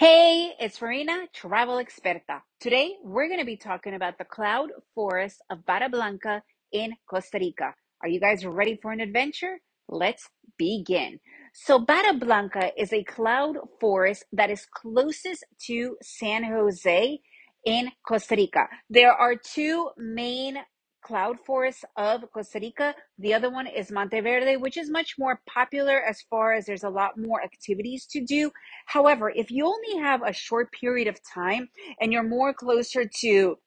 Hey, it's Marina, travel experta. Today, we're going to be talking about the cloud forest of Vara Blanca in Costa Rica. Are you guys ready for an adventure? Let's begin. So, Vara Blanca is a cloud forest that is closest to San Jose in Costa Rica. There are two main cloud forests of Costa Rica. The other one is Monteverde, which is much more popular as far as there's a lot more activities to do. However, if you only have a short period of time and you're more closer to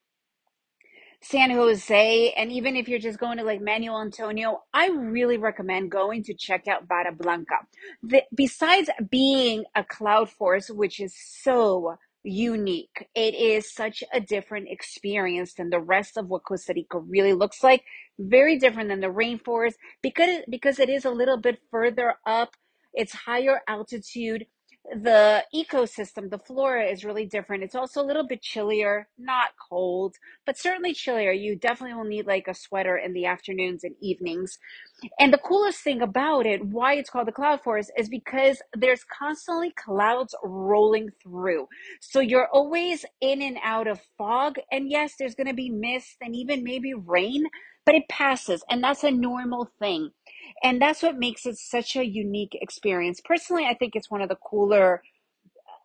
San Jose, and even if you're just going to like Manuel Antonio, I really recommend going to check out Vara Blanca. The, besides being a cloud forest, which is so unique, it is such a different experience than the rest of what Costa Rica really looks like. Very different than the rainforest because because it is a little bit further up. It's higher altitude the ecosystem, the flora is really different. It's also a little bit chillier, not cold, but certainly chillier. You definitely will need like a sweater in the afternoons and evenings. And the coolest thing about it, why it's called the cloud forest, is because there's constantly clouds rolling through. So you're always in and out of fog. And yes, there's going to be mist and even maybe rain, but it passes. And that's a normal thing. And that's what makes it such a unique experience. Personally, I think it's one of the cooler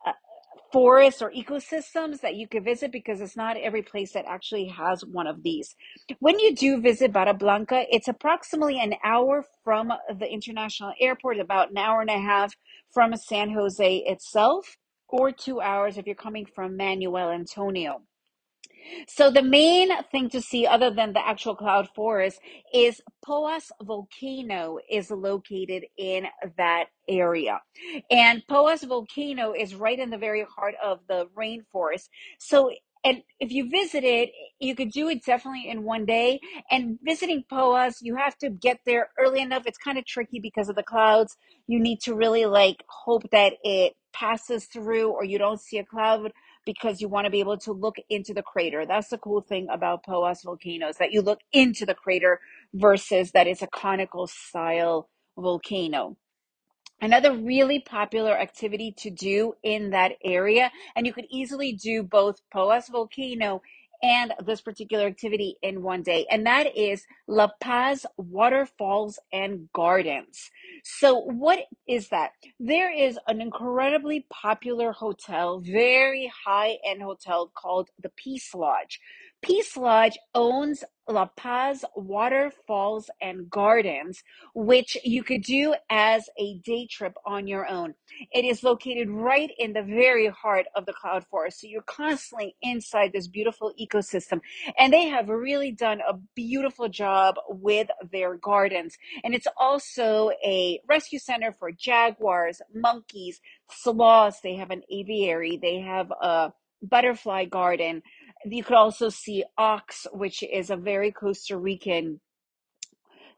uh, forests or ecosystems that you could visit because it's not every place that actually has one of these. When you do visit Vara Blanca, it's approximately an hour from the international airport, about an hour and a half from San Jose itself, or two hours if you're coming from Manuel Antonio. So the main thing to see other than the actual cloud forest is Poas volcano is located in that area. And Poas volcano is right in the very heart of the rainforest. So and if you visit it, you could do it definitely in one day. And visiting Poas, you have to get there early enough. It's kind of tricky because of the clouds. You need to really like hope that it passes through or you don't see a cloud because you want to be able to look into the crater. That's the cool thing about Poas volcanoes that you look into the crater versus that it's a conical style volcano. Another really popular activity to do in that area, and you could easily do both Poas volcano and this particular activity in one day, and that is La Paz Waterfalls and Gardens. So, what is that? There is an incredibly popular hotel, very high end hotel called the Peace Lodge. Peace Lodge owns La Paz Waterfalls and Gardens, which you could do as a day trip on your own. It is located right in the very heart of the cloud forest. So you're constantly inside this beautiful ecosystem. And they have really done a beautiful job with their gardens. And it's also a rescue center for jaguars, monkeys, sloths. They have an aviary. They have a butterfly garden you could also see ox, which is a very Costa Rican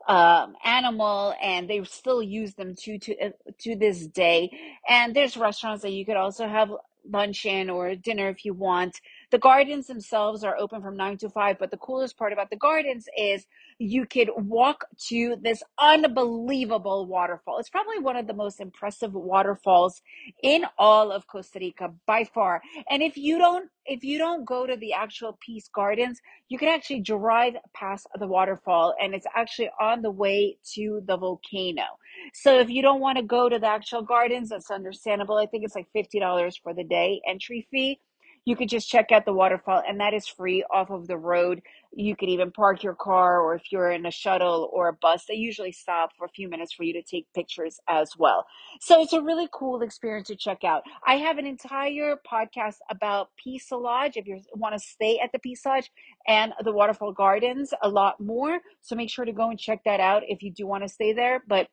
um, animal, and they still use them to to uh, to this day. And there's restaurants that you could also have lunch in or dinner if you want. The gardens themselves are open from nine to five, but the coolest part about the gardens is you could walk to this unbelievable waterfall. It's probably one of the most impressive waterfalls in all of Costa Rica by far. And if you don't if you don't go to the actual Peace Gardens, you can actually drive past the waterfall and it's actually on the way to the volcano. So if you don't want to go to the actual gardens, that's understandable. I think it's like $50 for the day entry fee. You could just check out the waterfall and that is free off of the road. You could even park your car or if you're in a shuttle or a bus they usually stop for a few minutes for you to take pictures as well. So it's a really cool experience to check out. I have an entire podcast about peace lodge if you want to stay at the peace lodge and the waterfall gardens a lot more. So make sure to go and check that out if you do want to stay there. But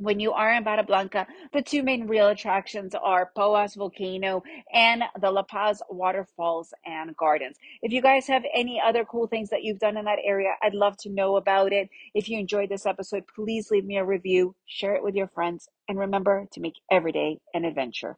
when you are in Vara Blanca, the two main real attractions are Poas Volcano and the La Paz Waterfalls and Gardens. If you guys have any other cool things that you've done in that area, I'd love to know about it. If you enjoyed this episode, please leave me a review, share it with your friends, and remember to make every day an adventure.